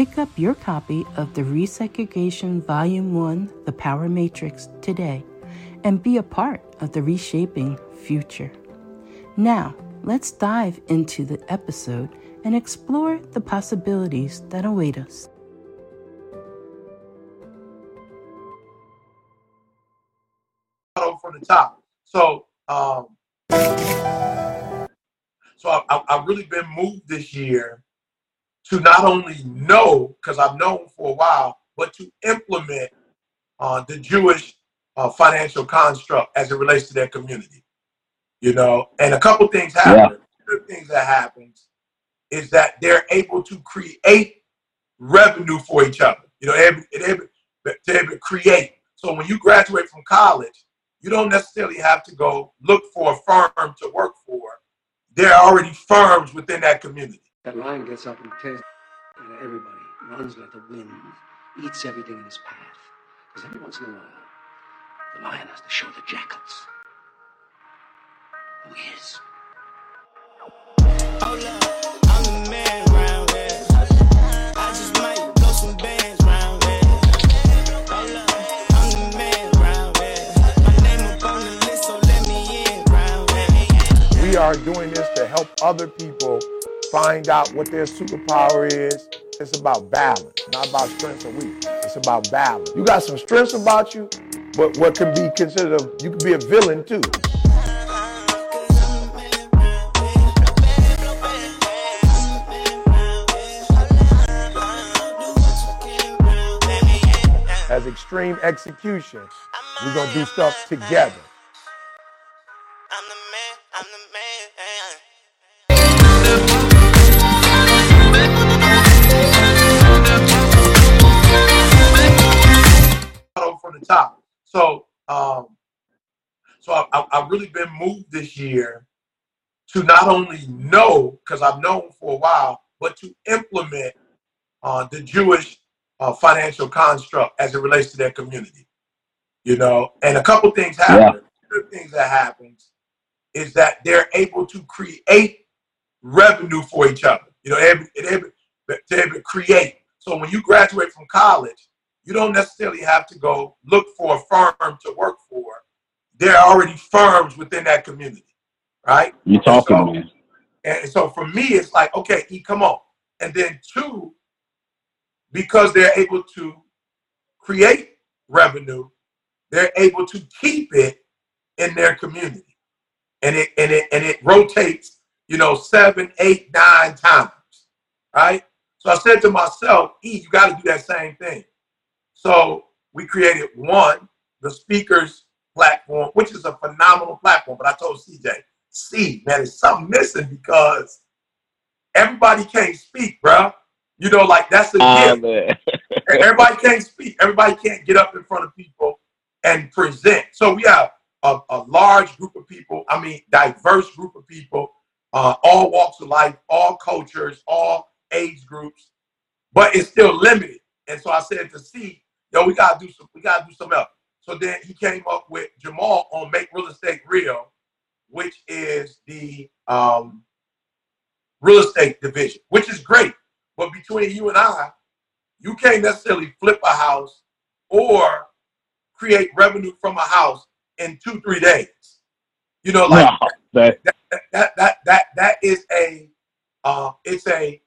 Pick up your copy of the Resegregation Volume 1 The Power Matrix today and be a part of the reshaping future. Now, let's dive into the episode and explore the possibilities that await us. From the top. So, um, so I, I've really been moved this year to not only know, because I've known for a while, but to implement uh, the Jewish uh, financial construct as it relates to their community. You know, and a couple things happen. Yeah. Good things that happens is that they're able to create revenue for each other. You know, able, able, to able to create. So when you graduate from college, you don't necessarily have to go look for a firm to work for. There are already firms within that community. That lion gets up and tears at everybody, runs like the wind, eats everything in his path. Because every once in a while, the lion has to show the jackals who he is. Oh, love, I'm the man round here. I just might blow some bands round here. Oh, love, I'm the man round here. My name up on the list, so let me in round here. We are doing this to help other people find out what their superpower is. It's about balance, not about strength or weakness. It's about balance. You got some strengths about you, but what can be considered a, you can be a villain too. As extreme execution, we're gonna do stuff together. So I, have really been moved this year to not only know, because I've known for a while, but to implement uh, the Jewish uh, financial construct as it relates to their community. You know, and a couple things happen. Yeah. Good things that happens is that they're able to create revenue for each other. You know, able, to able to create. So when you graduate from college, you don't necessarily have to go look for a firm to work for. There are already firms within that community, right? You talking, so, man. And so for me, it's like, okay, E, come on. and then two, because they're able to create revenue, they're able to keep it in their community, and it and it and it rotates, you know, seven, eight, nine times, right? So I said to myself, E, you got to do that same thing. So we created one, the speakers platform, which is a phenomenal platform. But I told CJ, see, man, there's something missing because everybody can't speak, bro. You know, like that's a Ah, gift. Everybody can't speak. Everybody can't get up in front of people and present. So we have a, a large group of people. I mean, diverse group of people, uh, all walks of life, all cultures, all age groups, but it's still limited. And so I said to C, yo, we gotta do some, we gotta do something else. So then he came up with Jamal on Make Real Estate Real, which is the um, real estate division, which is great. But between you and I, you can't necessarily flip a house or create revenue from a house in two, three days. You know, like No, that, that that that that is a uh, it's a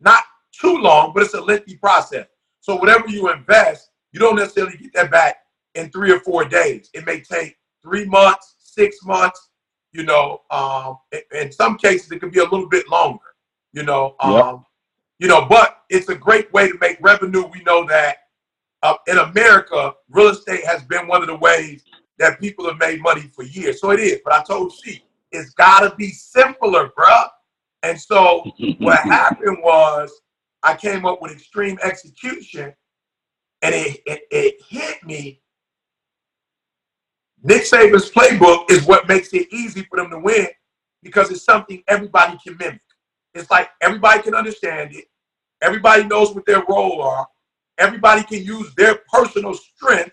not too long, but it's a lengthy process. So whatever you invest, you don't necessarily get that back in three or four days. It may take three months, six months. You know, um, in- some cases it could be a little bit longer. You know, um, Yep. you know, but it's a great way to make revenue. We know that uh, in America, real estate has been one of the ways that people have made money for years. So it is. But I told she it's got to be simpler, bruh. And so what happened was I came up with extreme execution, and it, it, it hit me. Nick Saban's playbook is what makes it easy for them to win because it's something everybody can mimic. It's like everybody can understand it. Everybody knows what their role are. Everybody can use their personal strength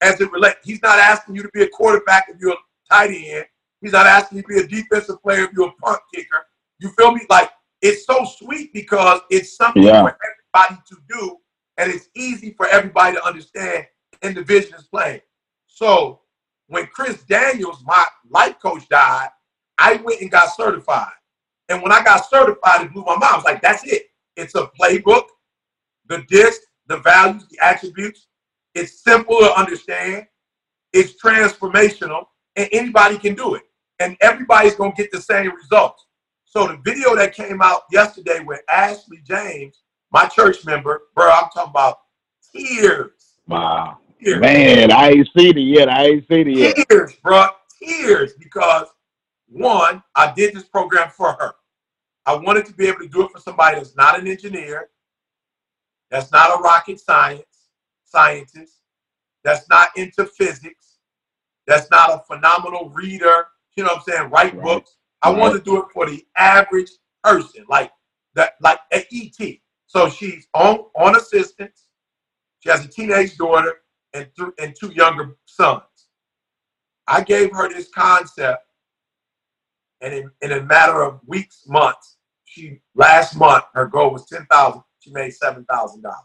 as it relates. He's not asking you to be a quarterback if you're a tight end. He's not asking you to be a defensive player if you're a punt kicker. You feel me? Like it's so sweet because it's something Yeah. for everybody to do, and it's easy for everybody to understand in the vision is playing. So when Chris Daniels, my life coach, died, I went and got certified. And when I got certified, it blew my mind. I was like, that's it. It's a playbook, the disc, the values, the attributes. It's simple to understand. It's transformational, and anybody can do it. And everybody's gonna get the same results. So the video that came out yesterday with Ashley James, my church member, bro, I'm talking about tears. wow. Tears. Man, I ain't seen it yet. I ain't seen it yet. tears, bro, tears, because one, I did this program for her. I wanted to be able to do it for somebody that's not an engineer, that's not a rocket science scientist, that's not into physics, that's not a phenomenal reader. You know what I'm saying? Write Right. books. I Right. want to do it for the average person, like that, like an ET. So she's on on assistance. She has a teenage daughter and th- and two younger sons. I gave her this concept, and in, in a matter of weeks, months, she last month her goal was ten thousand. She made seven thousand dollars.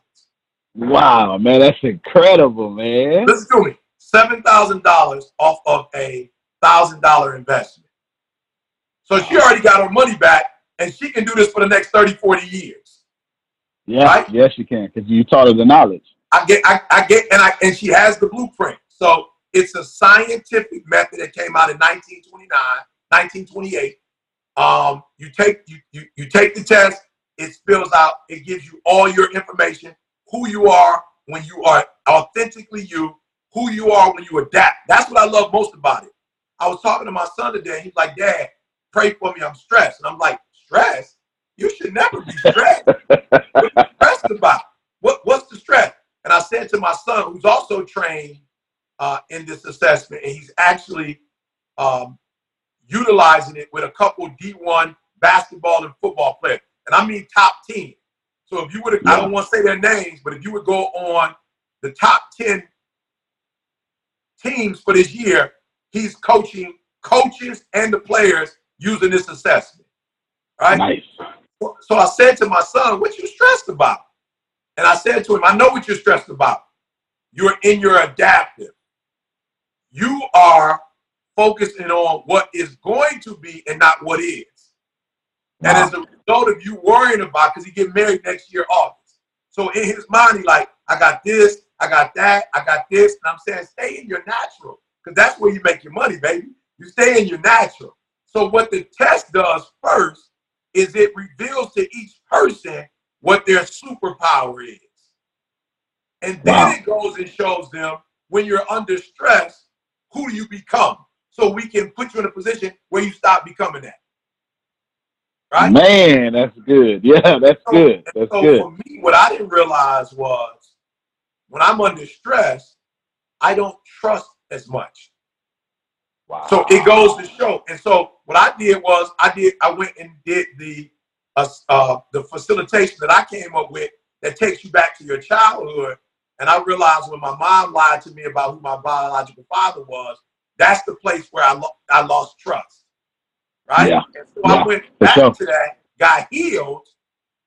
Wow, man, that's incredible, man. Listen to me, seven thousand dollars off of a thousand dollar investment. So she already got her money back, and she can do this for the next 30, 40 years. Yeah, Right? yes, you can, because you taught her the knowledge. I get, I, I get, and I and she has the blueprint. So it's a scientific method that came out in 1929, 1928. Um, you take you, you you take the test, it spills out, it gives you all your information, who you are when you are authentically you, who you are when you adapt. That's what I love most about it. I was talking to my son today, he's like, Dad, pray for me, I'm stressed. And I'm like, stressed? You should never be stressed. what are you stressed about? What, stress? And I said to my son, who's also trained uh, in this assessment, and he's actually um, utilizing it with a couple D1 basketball and football players. And I mean top 10. So if you would, I don't want to say their names, but if you would go on the top 10 teams for this year, he's coaching coaches and the players using this assessment. Right? Nice. So I said to my son, What you stressed about? And I said to him, I know what you're stressed about. You're in your adaptive. You are focusing on what is going to be and not what is. And as a result of you worrying about because he get married next year August. So in his mind, he like, I got this, I got that, I got this, and I'm saying stay in your natural because that's where you make your money, baby. You stay in your natural. So what the test does first is it reveals to each person what their superpower is. And then Wow. it goes and shows them when you're under stress, who do you become? So we can put you in a position where you stop becoming that. Right? Man, that's good. Yeah, that's So- good. That's so good. for me, what I didn't realize was when I'm under stress, I don't trust as much. Wow. So it goes to show. And so what I did was I did I went and did the uh, uh, the facilitation that I came up with that takes you back to your childhood. And I realized when my mom lied to me about who my biological father was, that's the place where I, lo- I lost trust. Right? Yeah. And so I went back sure. to that, got healed.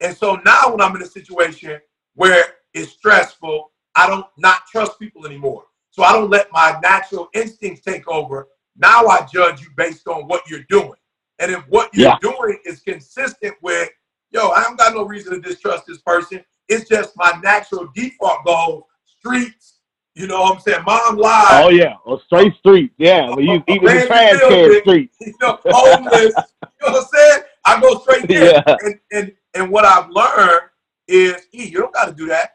And so now when I'm in a situation where it's stressful, I don't not trust people anymore. So I don't let my natural instincts take over. Now I judge you based on what you're doing. And if what you're Yeah. doing is consistent with, yo, I don't got no reason to distrust this person. It's just my natural default goal, streets, you know what I'm saying? Mom lied. Oh yeah, or straight street. Yeah, when you eating the trash can building. street. you know, homeless. you know what I'm saying? I go straight there. Yeah. And and and what I've learned is, E, you don't got to do that.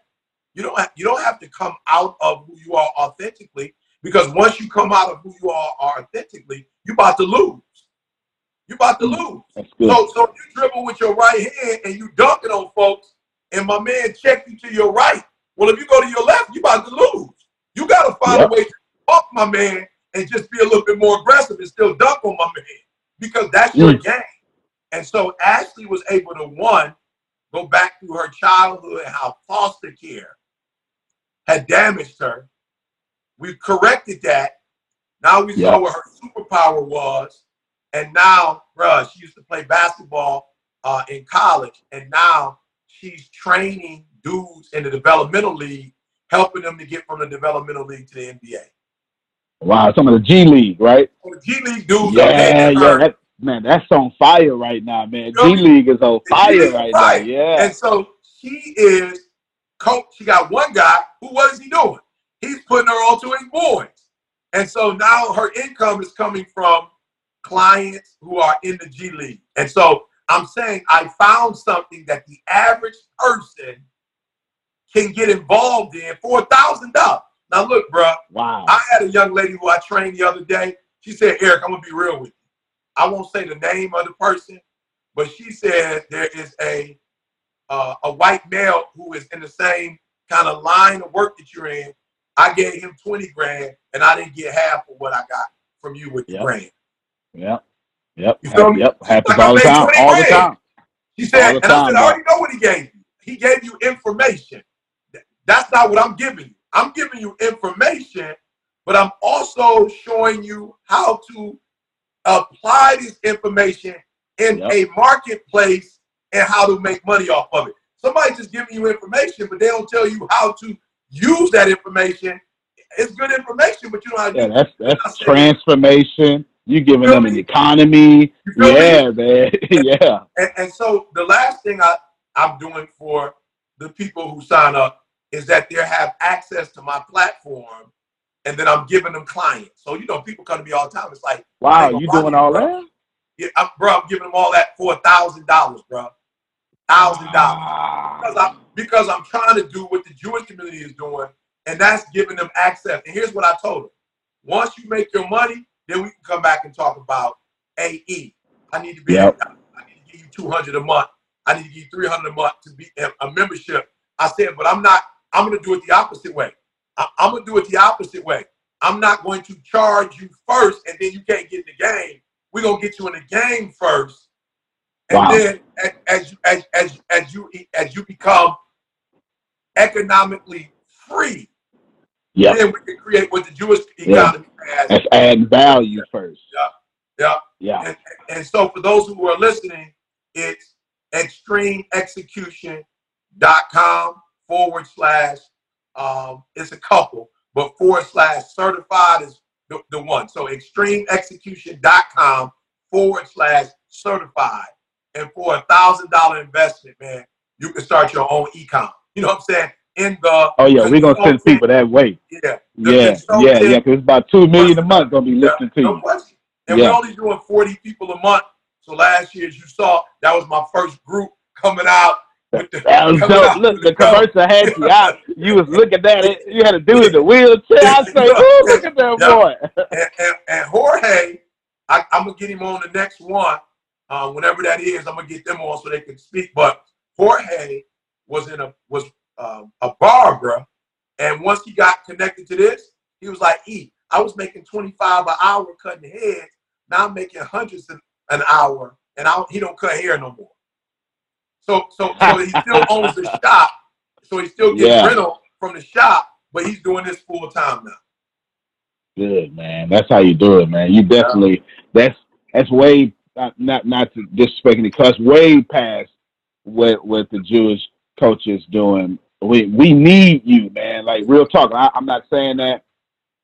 You don't have, you don't have to come out of who you are authentically because once you come out of who you are, are authentically, you're about to lose. You about to lose. So so you dribble with your right hand and you dunking on folks, and my man check you to your right. Well, if you go to your left, you about to lose. You got to find Yep. a way to bump my man and just be a little bit more aggressive and still dunk on my man because that's your Mm. game. And so Ashley was able to one go back through her childhood and how foster care had damaged her. We've corrected that. Now we Yeah. saw what her superpower was. And now, bruh, she used to play basketball uh, in college. And now she's training dudes in the developmental league, helping them to get from the developmental league to the NBA. Wow, some of the G League, right? So the G League dudes Yeah, yeah. That, man, that's on fire right now, man. You know, G League is on fire right fire. now. Yeah. And so she is coach. She got one guy who what is he doing? He's putting her on to his boys. And so now her income is coming from clients who are in the G League. And so I'm saying I found something that the average person can get involved in for a thousand dollars. Now look, bro. Wow. I had a young lady who I trained the other day. She said, Eric, I'm gonna be real with you. I won't say the name of the person, but she said there is a uh, a white male who is in the same kind of line of work that you're in. I gave him 20 grand and I didn't get half of what I got from you with the Yep. grand. Yep. Yep. You feel me? Yep. Happens Like all the time. 20 All the time. She said, and I said. I already know what he gave you. He gave you information. That's not what I'm giving you. I'm giving you information, but I'm also showing you how to apply this information in Yep. a marketplace and how to make money off of it. Somebody just giving you information, but they don't tell you how to use that information. It's good information, but you know how to Yeah, that's that's transformation. You giving them an economy. Yeah, man. yeah. And, and so the last thing I, I'm doing for the people who sign up is that they have access to my platform and then I'm giving them clients. So, you know, people come to me all the time. It's like, Wow, you doing all bro. that? yeah, I'm, bro, I'm giving them all that for a thousand dollars, bro. Thousand dollars. Because I'm, because I'm trying to do what the Jewish community is doing, and that's giving them access. And here's what I told them. Once you make your money, then we can come back and talk about AE. I need to be Yep. I need to give you 200 a month. I need to give you 300 a month to be a, membership. I said, but I'm not, I'm going to do it the opposite way. I, I'm going to do it the opposite way. I'm not going to charge you first and then you can't get in the game. We're going to get you in the game first. And Wow. then as, as, as, as, you, as you become economically free, Yep. then we can create what the Jewish Yeah. economy has. That's adding value first. Yeah. Yeah. And, and so for those who are listening, it's extremeexecution.com forward slash, um, it's a couple, but forward slash certified is the, the one. So extremeexecution.com forward slash certified. and for a thousand dollar investment, man, you can start your own ecom. You know what I'm saying? In the Oh yeah, we're gonna send people that way. yeah, Yeah, the yeah, yeah. Cause it's about two million a month gonna be listening to you. question. And Yeah. we're only doing 40 people a month. So last year, as you saw, that was my first group coming out with the That was dope. Look, the commercial had you out. You was looking at it. You had a dude in the wheelchair. I say, "Ooh, look at that Yeah. boy." and, and, and Jorge, I, I'm gonna get him on the next one. Um, whenever that is, I'm gonna get them on so they can speak. But Jorge was in a was um, a barber, and once he got connected to this, he was like, "E, I was making 25 an hour cutting heads. Now I'm making hundreds an an hour, and I he don't cut hair no more. So so so he still owns the shop, so he still gets Yeah. rental from the shop, but he's doing this full time now. Good man. That's how you do it, man. You definitely. That's that's way not not not to disrespect any cuss. Way past what what the Jewish coaches doing. We we need you, man. Like real talk. I, I'm not saying that.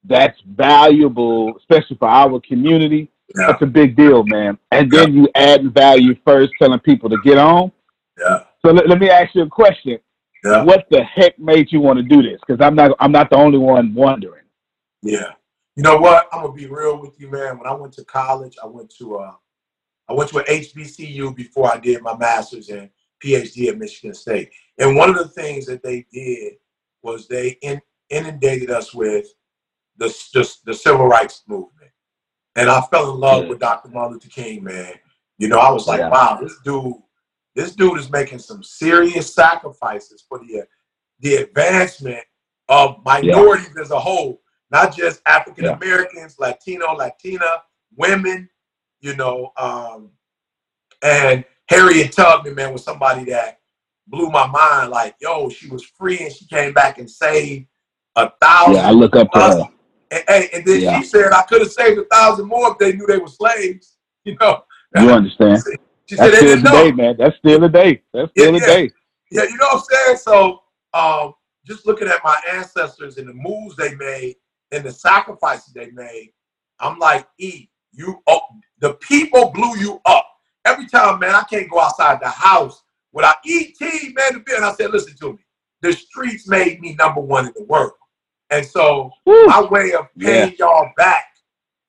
That's valuable, especially for our community. Yeah, That's a big deal, man. And then you add value first, telling people to get on. yeah, So let, let me ask you a question. yeah. What the heck made you want to do this? Because I'm not I'm not the only one wondering. Yeah. You know what? I'm gonna be real with you, man. When I went to college, I went to uh I went to an HBCU before I did my master's and PhD at Michigan State. And one of the things that they did was they in, inundated us with the, the the civil rights movement. And I fell in love Yeah. with Dr. Martin Luther King, man. You know, I was like, Yeah. wow, this dude, this dude is making some serious sacrifices for the the advancement of minorities as a whole, not just African Americans, Latino, Latina, women, you know. Um, and Harriet Tubman, man, was somebody that blew my mind. Like, yo, she was free and she came back and saved a thousand. Yeah, I look up to her. And, and, and then Yeah. she said, I could have saved a thousand more if they knew they were slaves. You know, You understand? she said That's still the day, man. That's still the day. That's still Yeah, the yeah. day. Yeah, you know what I'm saying? So um, just looking at my ancestors and the moves they made and the sacrifices they made, I'm like, E, you oh, the people blew you up. Every time, man, I can't go outside the house without ET, man, the bill. And I said, listen to me. The streets made me number one in the world. And so Woo. my way of paying y'all back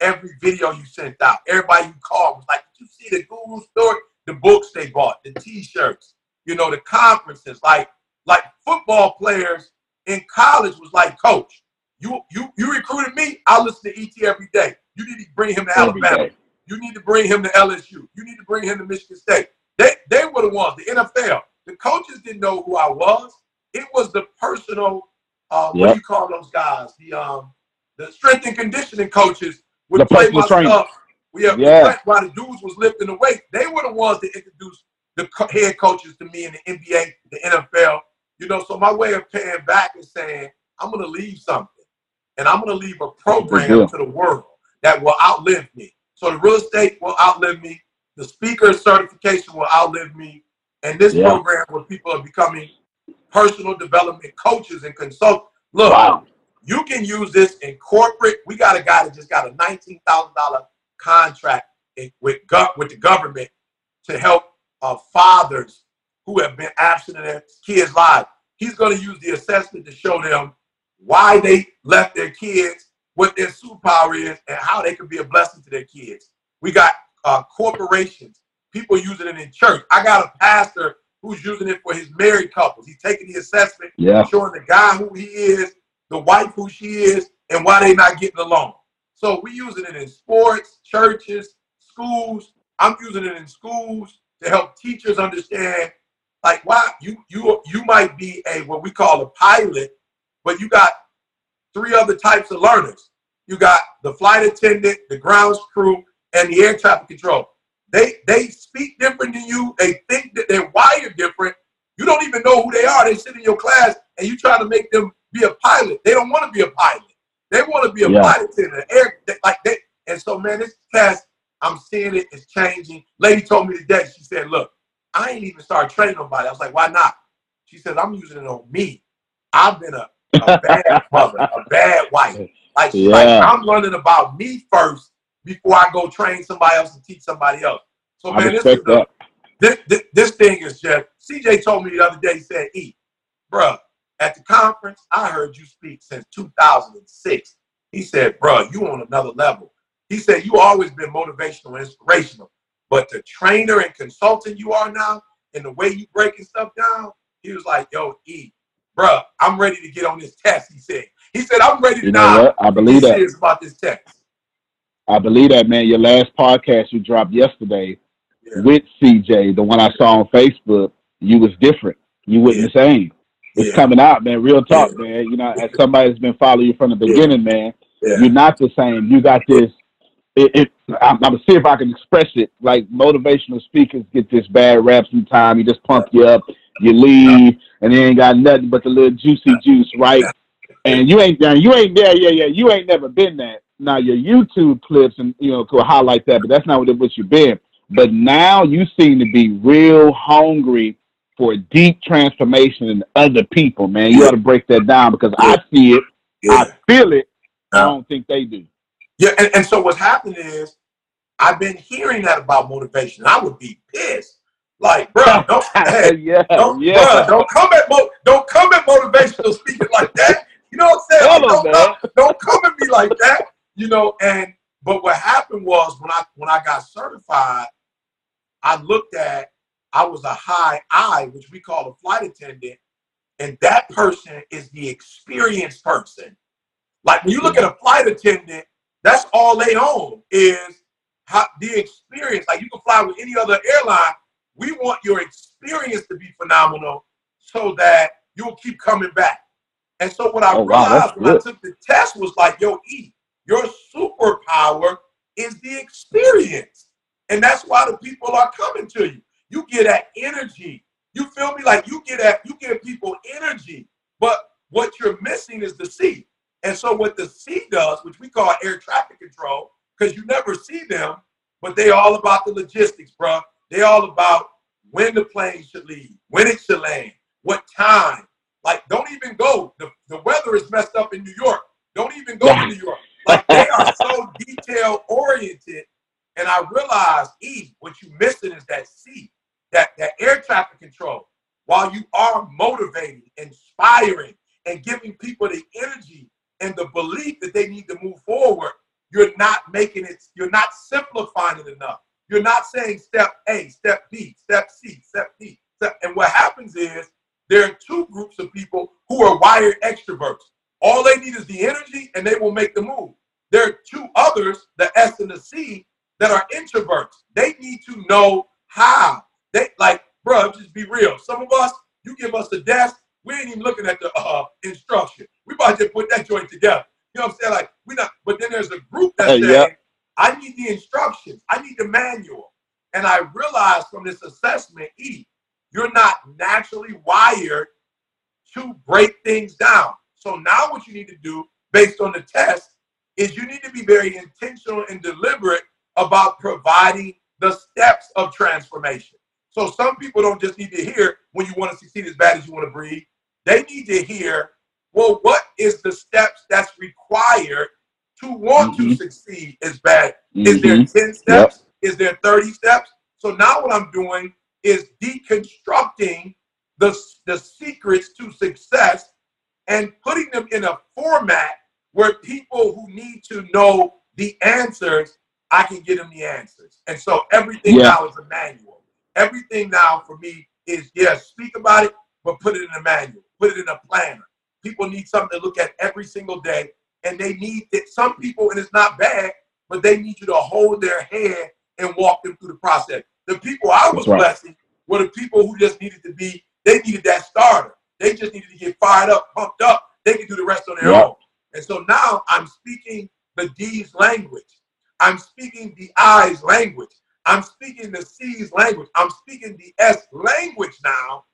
every video you sent out, everybody you called was like, did you see the Google story? The books they bought, the t-shirts, you know, the conferences, like like football players in college was like, coach, you you you recruited me, I listen to ET every day. You need to bring him to Every Alabama. day. You need to bring him to LSU. You need to bring him to Michigan State. They they were the ones, the NFL. The coaches didn't know who I was. It was the personal, uh, what do you call those guys? The um the strength and conditioning coaches would The play my trainer. stuff. We have Yeah. while the dudes was lifting the weight. They were the ones that introduced the co- head coaches to me in the NBA, the NFL. You know, so my way of paying back is saying I'm going to leave something, and I'm going to leave a program to the world that will outlive me. So the real estate will outlive me. The speaker certification will outlive me, and this Yeah. program where people are becoming personal development coaches and consultants. Look, Wow. you can use this in corporate. We got a guy that just got a nineteen thousand dollar contract with with the government to help uh, fathers who have been absent in their kids' lives. He's going to use the assessment to show them why they left their kids, what their superpower is, and how they can be a blessing to their kids. We got uh, corporations, people using it in church. I got a pastor who's using it for his married couples. He's taking the assessment Yeah. showing the guy who he is, the wife who she is, and why they not getting along. So we using it in sports, churches, schools. I'm using it in schools to help teachers understand, like, why you you you might be a what we call a pilot, but you got three other types of learners. You got the flight attendant, the grounds crew, and the air traffic control. They they speak different than you. They think that they're wired different. You don't even know who they are. They sit in your class and you try to make them be a pilot. They don't want to be a pilot. They want to be a Yeah. pilot in the air. they- Like they, and so man, this test, I'm seeing it, it's changing. Lady told me today, she said, look, I ain't even started training nobody. I was like, why not? She says, I'm using it on me. I've been a, a bad mother, a bad wife. Like, she's like, I'm learning about me first before I go train somebody else and teach somebody else. So I man, this is a, this, this, this thing is just. CJ told me the other day. He said, "E, bruh, at the conference, I heard you speak since 2006." He said, "Bruh, you on another level." He said, "You always been motivational, inspirational, but the trainer and consultant you are now, and the way you breaking stuff down." He was like, "Yo, E, bruh, I'm ready to get on this test." He said. He said, "I'm ready to You know now what? I be believe that. serious about this test." I believe that, man. Your last podcast you dropped yesterday Yeah. with CJ, the one I saw on Facebook, you was different. You wasn't the same. It's Yeah. coming out, man. Real talk, man. You know, as somebody that's been following you from the beginning, man, Yeah. you're not the same. You got this. It, it, I'm, I'm gonna see if I can express it. Like motivational speakers get this bad rap sometimes. You just pump you up, you leave, and they ain't got nothing but the little juicy juice, right? And you ain't done. You ain't there. Yeah, yeah. You ain't never been that. Now your YouTube clips and you know could highlight that, but that's not what it what you've been. But now you seem to be real hungry for deep transformation in other people, man. You ought to break that down because I see it, Yeah. I feel it. I don't think they do. Yeah, and, and so what's happened is I've been hearing that about motivation. I would be pissed. Like, bro, don't, hey, yeah, don't, yeah. bruh, don't come at mo- don't come at motivational speaking like that. You know what I'm saying? Like, don't, come, don't come at me like that. You know, and but what happened was when I when I got certified, I looked at I was a high I, which we call a flight attendant, and that person is the experienced person. Like when you look at a flight attendant, that's all they own is how, the experience. Like you can fly with any other airline. We want your experience to be phenomenal so that you'll keep coming back. And so what I Oh, realized that's when I took the test was like, yo, E, your superpower is the experience. And that's why the people are coming to you. You get that energy. You feel me? Like you get at you give people energy. But what you're missing is the C. And so what the C does, which we call air traffic control, because you never see them, but they all about the logistics, bro. They all about when the plane should leave, when it should land, what time. Like, don't even go. The, the weather is messed up in New York. Don't even go to New York. Like they are so detail oriented. And I realized, E, what you missing is that C, that, that air traffic control. While you are motivating, inspiring, and giving people the energy and the belief that they need to move forward, you're not making it, you're not simplifying it enough. You're not saying step A, step B, step C, step D. Step, and what happens is there are two groups of people who are wired extroverts. All they need is the energy and they will make the move. There are two others, the S and the C, that are introverts. They need to know how. They like, bro, just be real. Some of us, you give us the desk, we ain't even looking at the uh, instruction. We about to put that joint together. You know what I'm saying? Like, we not, but then there's a group that's Hey, Uh, saying, yeah. I need the instructions, I need the manual. And I realized from this assessment, E, you're not naturally wired to break things down. So now what you need to do based on the test is you need to be very intentional and deliberate about providing the steps of transformation. So some people don't just need to hear when you want to succeed as bad as you want to breathe. They need to hear, well, what is the steps that's required to want to Mhm. succeed is bad? Is there Mhm. 10 steps? Is there 30 steps? So now what I'm doing is deconstructing the, the secrets to success and putting them in a format where people who need to know the answers, I can get them the answers. And so everything Yeah. now is a manual. Everything now for me is, yeah, speak about it, but put it in a manual, put it in a planner. People need something to look at every single day. And they need it. Some people, and it's not bad, but they need you to hold their hand and walk them through the process. The people I was right. blessing were the people who just needed to be, they needed that starter. They just needed to get fired up, pumped up. They could do the rest on their Yeah. own. And so now I'm speaking the D's language. I'm speaking the I's language. I'm speaking the C's language. I'm speaking the S language now.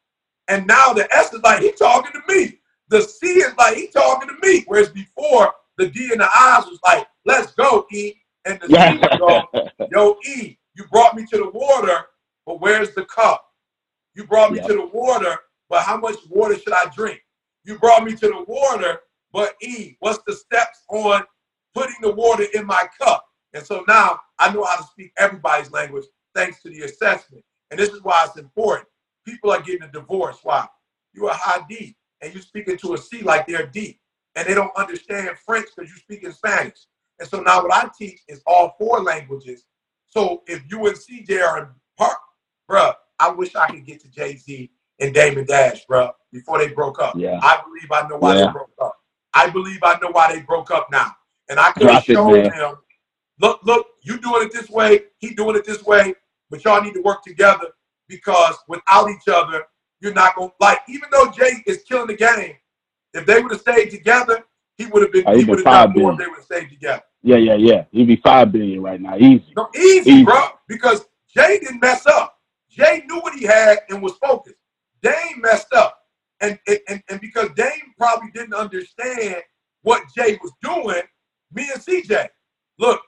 And now the S is like, he talking to me. The C is like, he talking to me. Whereas before, the D and the I's was like, let's go, E. And the C would go, yo, E, you brought me to the water, but where's the cup? You brought me Yep. to the water, but how much water should I drink? You brought me to the water, but E, what's the steps on putting the water in my cup? And so now I know how to speak everybody's language thanks to the assessment. And this is why it's important. People are getting a divorce. Why? You're a high D and you're speaking to a C like they're D. And they don't understand French because you speak in Spanish. And so now what I teach is all four languages. So if you and CJ are in part, bruh, I wish I could get to Jay-Z and Damon Dash, bruh, before they broke up. Yeah. I believe I know why Yeah. they broke up. I believe I know why they broke up now. And I could have shown them, look, look, you doing it this way, he doing it this way, but y'all need to work together because without each other, you're not gonna like. Even though Jay is killing the game, if they would have stayed together, he would have been. Oh, he would have more if they would have stayed together. Yeah, yeah, yeah. He'd be five billion right now, easy. No, easy, Easy. bro. Because Jay didn't mess up. Jay knew what he had and was focused. Dame messed up, and and and, and because Dame probably didn't understand what Jay was doing, me and CJ, look,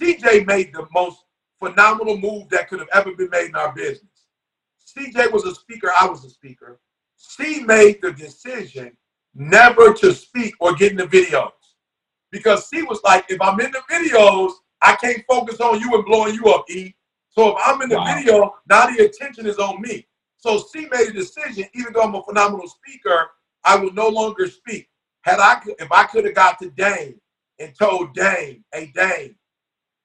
CJ made the most phenomenal move that could have ever been made in our business. CJ was a speaker, I was a speaker. C made the decision never to speak or get in the videos. Because C was like, if I'm in the videos, I can't focus on you and blowing you up, E. So if I'm in the Wow. video, now the attention is on me. So C made a decision, even though I'm a phenomenal speaker, I will no longer speak. Had I if I could have got to Dame and told Dame, hey Dame,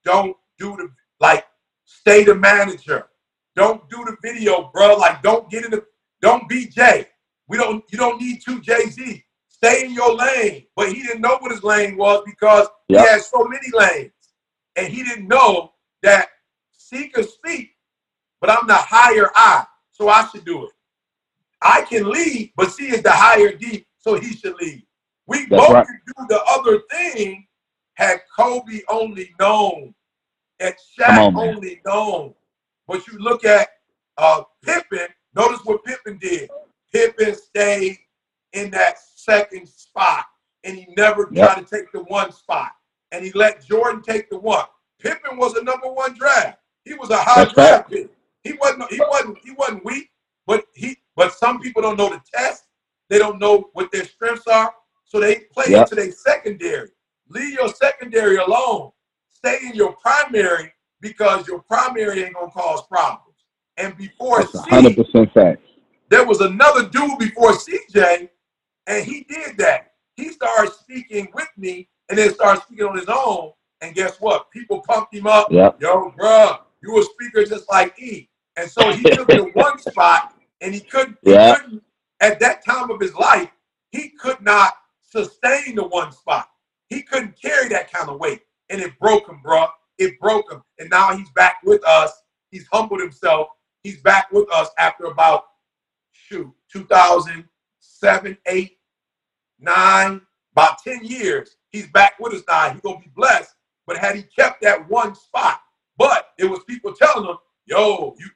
don't do the like stay the manager. Don't do the video, bro. Like don't get in the don't be Jay. We don't you don't need two Jay-Z. Stay in your lane. But he didn't know what his lane was because Yep. he had so many lanes. And he didn't know that could speak, but I'm the higher I, so I should do it. I can lead, but C is the higher D, so he should lead. We That's both right. could do the other thing had Kobe only known, had Shaq on, only known. But you look at uh, Pippen, notice what Pippen did. Pippen stayed in that second spot, and he never Yep. tried to take the one spot. And he let Jordan take the one. Pippen was a number one draft. He was a high That's draft pick. He wasn't. He wasn't. He wasn't weak. But he. But some people don't know the test. They don't know what their strengths are, so they play Yep. into their secondary. Leave your secondary alone. Stay in your primary because your primary ain't gonna cause problems. And before That's a C, hundred percent fact. There was another dude before CJ, and he did that. He started speaking with me, and then started speaking on his own. And guess what? People pumped him up. Yep. Yo, bruh, you a speaker just like E. And so he took the one spot, and he couldn't. He Yeah. couldn't. At that time of his life, he could not sustain the one spot. He couldn't carry that kind of weight, and it broke him, bruh. It broke him, and now he's back with us. He's humbled himself. He's back with us after about shoot 2007, 8, 9, about 10 years. He's back with us now. He's gonna be blessed. But had he kept that one spot, but it was people telling him, "Yo, you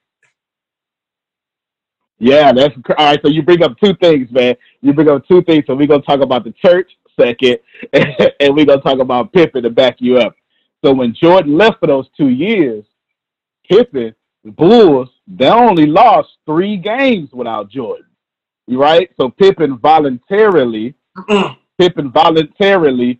Yeah, that's all right. So you bring up two things, man. You bring up two things. So we're gonna talk about the church second, and we're gonna talk about Pippen to back you up. So when Jordan left for those two years, Pippen, the Bulls, they only lost three games without Jordan. Right? So Pippen voluntarily. Pippen voluntarily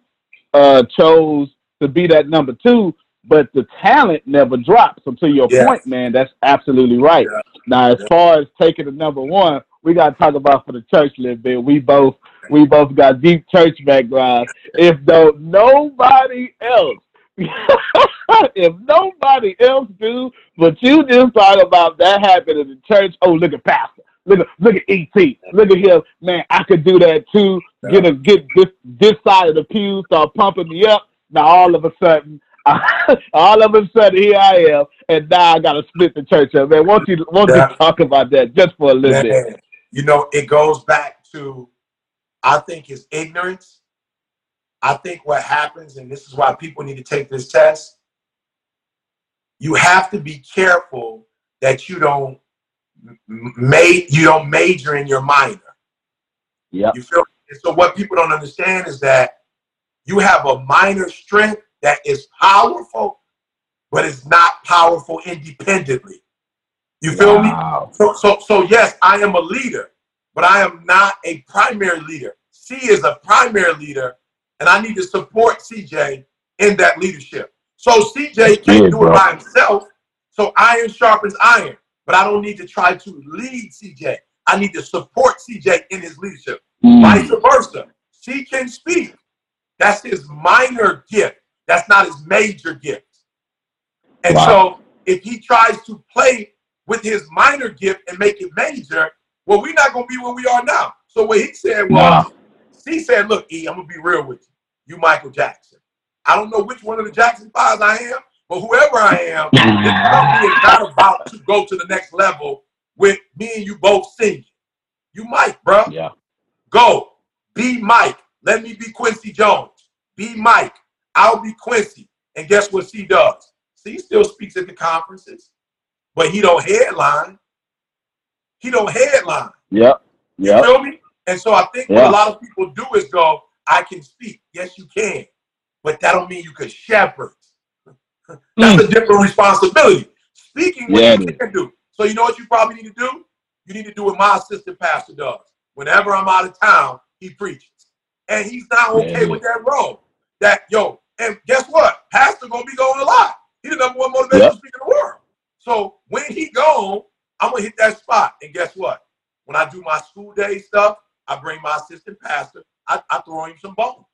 uh, chose to be that number two, but the talent never drops. So to your Yes. point, man, that's absolutely right. Yeah. Now, as Yeah. far as taking the number one, we got to talk about for the church a little bit. We both we both got deep church backgrounds. If though nobody else, if nobody else do, but you just talk about that happened in the church. Oh, look at Pastor. Look at look at ET. Look at him, man. I could do that too. Get a get this this side of the pew, start pumping me up. Now all of a sudden, all of a sudden here I am, and now I gotta split the church up. Man, won't you won't Yeah. you talk about that just for a little bit? You know, it goes back to, I think, it's ignorance. I think what happens, and this is why people need to take this test. You have to be careful that you don't ma- you don't major in your minor. Yep. You feel? And so what people don't understand is that you have a minor strength that is powerful, but it's not powerful independently. You feel me? Wow. So, so, so yes, I am a leader, but I am not a primary leader. C is a primary leader, and I need to support CJ in that leadership. So CJ can't do it by himself. So iron sharpens iron. but I don't need to try to lead CJ. I need to support CJ in his leadership. Mm. Vice versa. C can speak. That's his minor gift. That's not his major gift. And Wow. so if he tries to play with his minor gift and make it major, well, we're not gonna be where we are now. So what he said was, Nah. he said, look, E, I'm gonna be real with you. You Michael Jackson. I don't know which one of the Jackson fives I am, but whoever I am, this company is not about to go to the next level with me and you both singing. You Mike, bro. Yeah. Go. Be Mike. Let me be Quincy Jones. Be Mike. I'll be Quincy. And guess what C does? C still speaks at the conferences, but he don't headline. He don't headline. Yep. You feel me? And so I think what a lot of people do is go, I can speak. Yes, you can. But that don't mean you could shepherd. That's a different responsibility. Speaking what Yeah, you can do. So you know what you probably need to do? You need to do what my assistant pastor does. Whenever I'm out of town, he preaches. And he's not okay Yeah. with that role. That yo, and guess what? Pastor gonna be going a lot. He the number one motivational Yep. speaker in the world. So when he gone, I'm gonna hit that spot. And guess what? When I do my school day stuff, I bring my assistant pastor. I, I throw him some bones.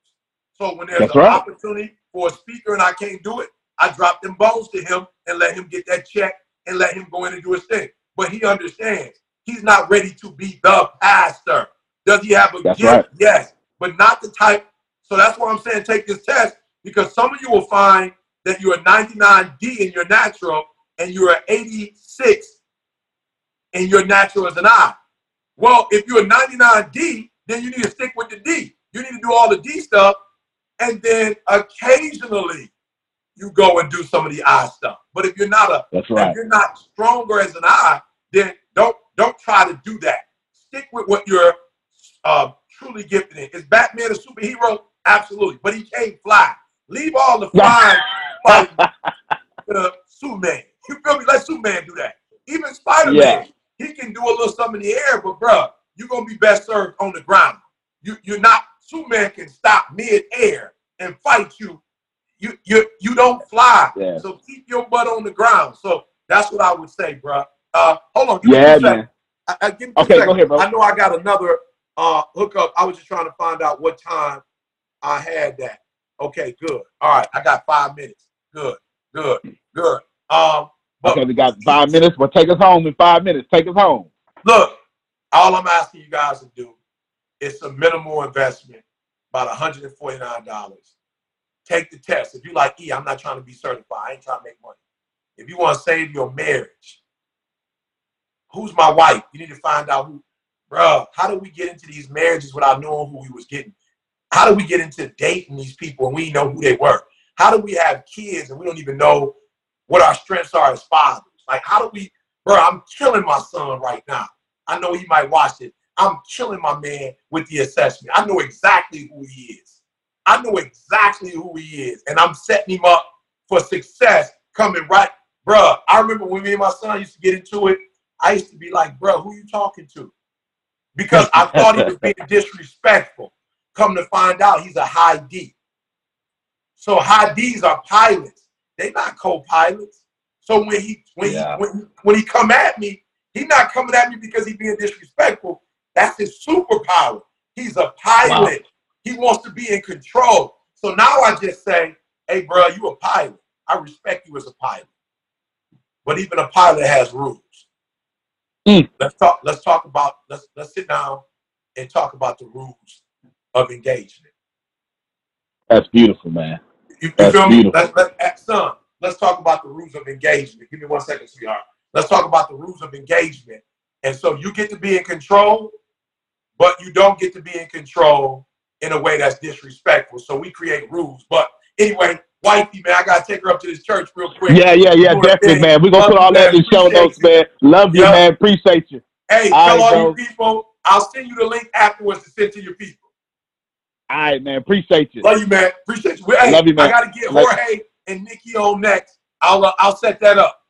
So when there's That's an right. opportunity for a speaker and I can't do it, I drop them bones to him and let him get that check and let him go in and do his thing. But he understands he's not ready to be the pastor. Does he have a That's gift? right. Yes, but not the type. So that's why I'm saying take this test because some of you will find that you're a 99D in your natural and you're an 86 in your natural as an I. Well, if you're a 99D, then you need to stick with the D. You need to do all the D stuff, and then occasionally you go and do some of the I stuff. But if you're not a That's if you're not stronger as an I, then don't don't try to do that. Stick with what you're uh, truly gifted in. Is Batman a superhero? Absolutely, but he can't fly. Leave all the flying fighting to Superman. You feel me? Let Superman do that. Even Spider-Man, Yeah. he can do a little something in the air, but bruh, you're gonna be best served on the ground. You you're not Superman can stop mid-air and fight you. You you you don't fly. Yeah. So keep your butt on the ground. So that's what I would say, bruh. Uh, hold on. Yeah, man. I, I, give me two Okay, go ahead, bro. I know I got another uh, hookup. I was just trying to find out what time I had that. Okay, good. All right, I got five minutes. Good, good, good. Um, Okay, we got five minutes, but take us home in five minutes. Take us home. look, all I'm asking you guys to do is a minimal investment, about $149. Take the test. If you like, E, I'm not trying to be certified. I ain't trying to make money. If you want to save your marriage, who's my wife? You need to find out who, bruh, how do we get into these marriages without knowing who we was getting? How do we get into dating these people and we know who they were? How do we have kids and we don't even know what our strengths are as fathers? Like, how do we, bro? I'm killing my son right now. I know he might watch it. I'm killing my man with the assessment. I know exactly who he is. I know exactly who he is. And I'm setting him up for success coming right. Bruh, I remember when me and my son used to get into it, I used to be like, bruh, who you talking to? Because I thought he was being disrespectful. Come to find out he's a high D. So high D's are pilots. They're not co-pilots. So when he when Yeah. he when, when he come at me, he's not coming at me because he's being disrespectful. That's his superpower. He's a pilot. He wants to be in control. So now I just say, hey, bro, you a pilot. I respect you as a pilot. But even a pilot has rules. Mm. Let's talk. Let's talk about. Let's let's sit down and talk about the rules of engagement. That's beautiful, man. You, you That's feel me? beautiful. Let's, let, eh, son, let's talk about the rules of engagement. Give me one second, sweetheart. Let's talk about the rules of engagement. And so you get to be in control, but you don't get to be in control in a way that's disrespectful. So we create rules. But anyway, wifey, man, I gotta take her up to this church real quick. Yeah, yeah, yeah, definitely, man. We're gonna Love put all that in the show notes, man. Love you, man. Appreciate you. Hey, All tell right, all bro. you people, I'll send you the link afterwards to send to your people. All right, man. Appreciate you. Love you, man. Appreciate you. Hey, Love you, man. I gotta get Jorge and Nikki on next. I'll uh, I'll set that up.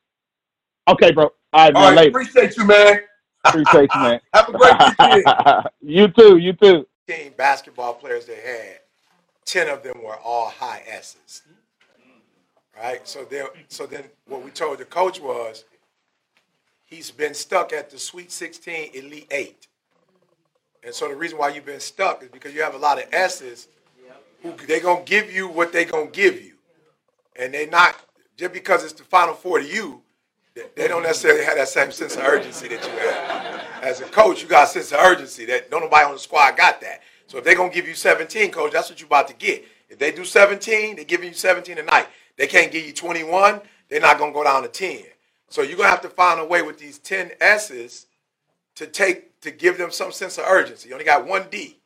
Okay, bro. All right, man. All right, Later. appreciate you, man. Appreciate you, man. Have a great weekend. you too. You too. Team basketball players they had, ten of them were all high S's. Right. So then, so then, what we told the coach was, he's been stuck at the Sweet 16 Elite Eight. And so the reason why you've been stuck is because you have a lot of S's who they gonna give you what they gonna give you, and they not just because it's the Final Four to you. They- don't necessarily have that same sense of urgency that you have. As a coach, you got a sense of urgency that no nobody on the squad got that. So if they're gonna give you 17, coach, that's what you're about to get. If they do 17, they're giving you 17 tonight. They can't give you 21, they're not gonna go down to 10. So you're gonna have to find a way with these 10 S's to take to give them some sense of urgency. You only got one D,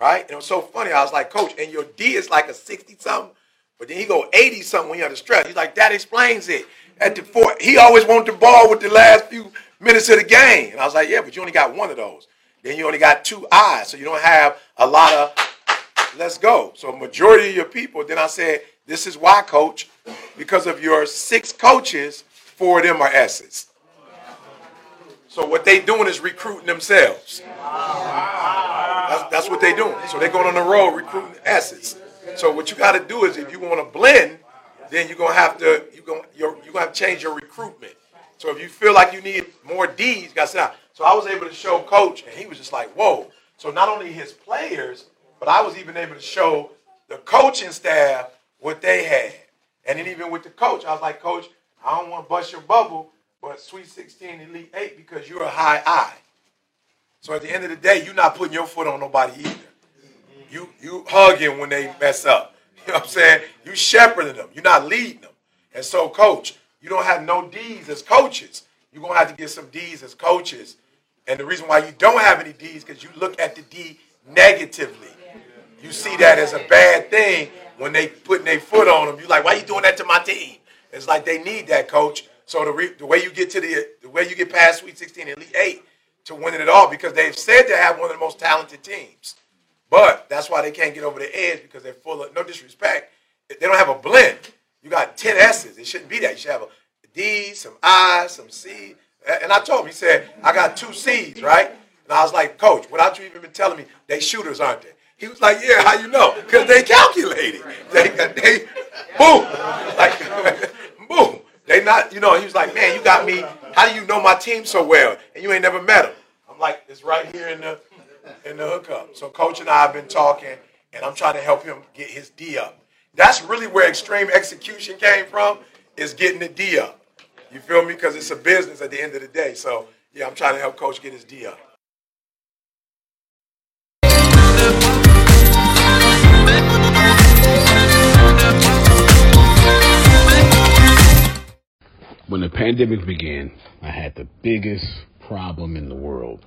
right? And it was so funny. I was like, Coach, and your D is like a 60 something, but then he go 80 something when you're under stress. He's like, that explains it. At the four, he always wanted the ball with the last few minutes of the game. And I was like, yeah, but you only got one of those. Then you only got two I's, so you don't have a lot of let's go. So majority of your people, then I said, this is why, coach, because of your six coaches, four of them are S's. So what they doing is recruiting themselves. That's, that's what they doing. So they're going on the road recruiting S's. So what you got to do is if you want to blend, then you're gonna have to you gonna you're, you're gonna have to change your recruitment. So if you feel like you need more D's, you got to sit down. So I was able to show coach, and he was just like, "Whoa!" So not only his players, but I was even able to show the coaching staff what they had, and then even with the coach, I was like, "Coach, I don't want to bust your bubble, but Sweet 16, Elite Eight, because you're a high I." So at the end of the day, you're not putting your foot on nobody either. You you hugging when they mess up. You know what I'm saying? You shepherding them. You're not leading them. And so, coach, you don't have no D's as coaches. You're gonna have to get some D's as coaches. And the reason why you don't have any D's because you look at the D negatively. You see that as a bad thing when they putting their foot on them. You're like, why are you doing that to my team? It's like they need that, coach. So the, re- the way you get to the the way you get past Sweet 16 and Elite Eight to winning it all because they've said they have one of the most talented teams. But that's why they can't get over the edge because they're full of no disrespect. They don't have a blend. You got 10 S's. It shouldn't be that. You should have a D, some I, some C. And I told him, he said, I got two C's, right? And I was like, Coach, without you even telling me, they shooters, aren't they? He was like, Yeah, how you know? Because they calculated. They, they, boom. Like, boom. They not, you know, he was like, Man, you got me. How do you know my team so well? And you ain't never met them. I'm like, It's right here in the in the hookup. So coach and I have been talking, and I'm trying to help him get his D up. That's really where extreme execution came from, is getting the D up. You feel me? Because it's a business at the end of the day. So yeah, I'm trying to help coach get his D up. When the pandemic began, I had the biggest problem in the world.